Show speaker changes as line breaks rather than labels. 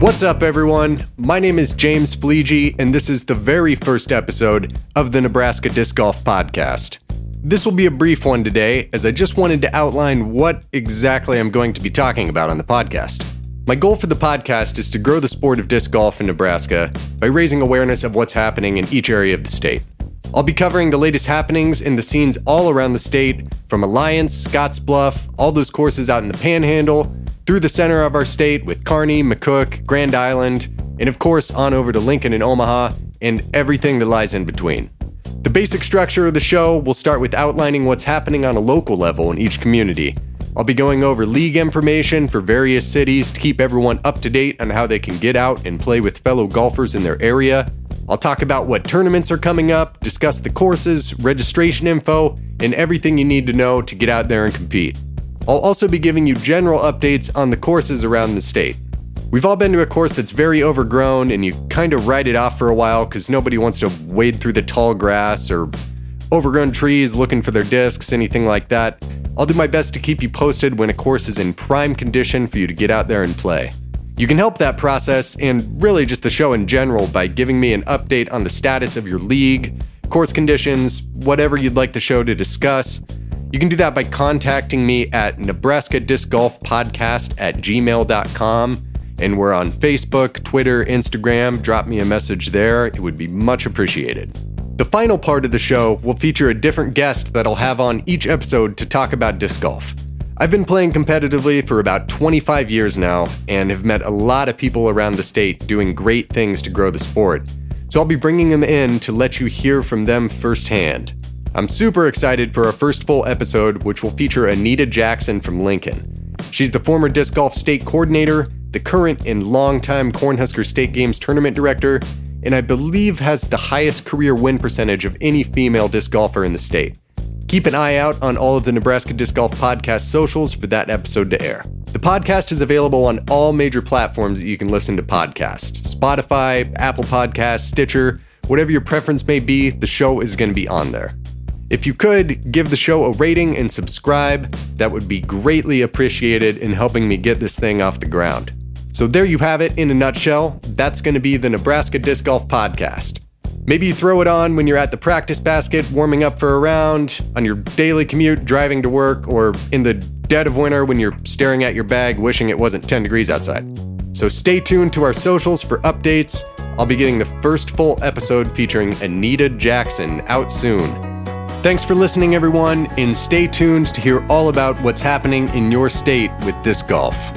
What's up, everyone? My name is James Fleege, and this is the very first episode of the Nebraska Disc Golf Podcast. This will be a brief one today, as I just wanted to outline what exactly I'm going to be talking about on the podcast. My goal for the podcast is to grow the sport of disc golf in Nebraska by raising awareness of what's happening in each area of the state. I'll be covering the latest happenings in the scenes all around the state, from Alliance, Scottsbluff, all those courses out in the Panhandle, through the center of our state with Kearney, McCook, Grand Island, and of course on over to Lincoln and Omaha, and everything that lies in between. The basic structure of the show will start with outlining what's happening on a local level in each community. I'll be going over league information for various cities to keep everyone up to date on how they can get out and play with fellow golfers in their area. I'll talk about what tournaments are coming up, discuss the courses, registration info, and everything you need to know to get out there and compete. I'll also be giving you general updates on the courses around the state. We've all been to a course that's very overgrown and you kind of write it off for a while because nobody wants to wade through the tall grass or overgrown trees looking for their discs, anything like that. I'll do my best to keep you posted when a course is in prime condition for you to get out there and play. You can help that process and really just the show in general by giving me an update on the status of your league, course conditions, whatever you'd like the show to discuss. You can do that by contacting me at Nebraska Disc Golf Podcast at gmail.com. And we're on Facebook, Twitter, Instagram. Drop me a message there. It would be much appreciated. The final part of the show will feature a different guest that I'll have on each episode to talk about disc golf. I've been playing competitively for about 25 years now and have met a lot of people around the state doing great things to grow the sport. So I'll be bringing them in to let you hear from them firsthand. I'm super excited for our first full episode, which will feature Anita Jackson from Lincoln. She's the former disc golf state coordinator, the current and longtime Cornhusker State Games tournament director, and I believe has the highest career win percentage of any female disc golfer in the state. Keep an eye out on all of the Nebraska Disc Golf Podcast socials for that episode to air. The podcast is available on all major platforms that you can listen to podcasts Spotify, Apple Podcasts, Stitcher, whatever your preference may be, the show is going to be on there. If you could give the show a rating and subscribe, that would be greatly appreciated in helping me get this thing off the ground. So, there you have it in a nutshell. That's going to be the Nebraska Disc Golf Podcast. Maybe you throw it on when you're at the practice basket, warming up for a round, on your daily commute, driving to work, or in the dead of winter when you're staring at your bag wishing it wasn't 10 degrees outside. So, stay tuned to our socials for updates. I'll be getting the first full episode featuring Anita Jackson out soon. Thanks for listening, everyone, and stay tuned to hear all about what's happening in your state with disc golf.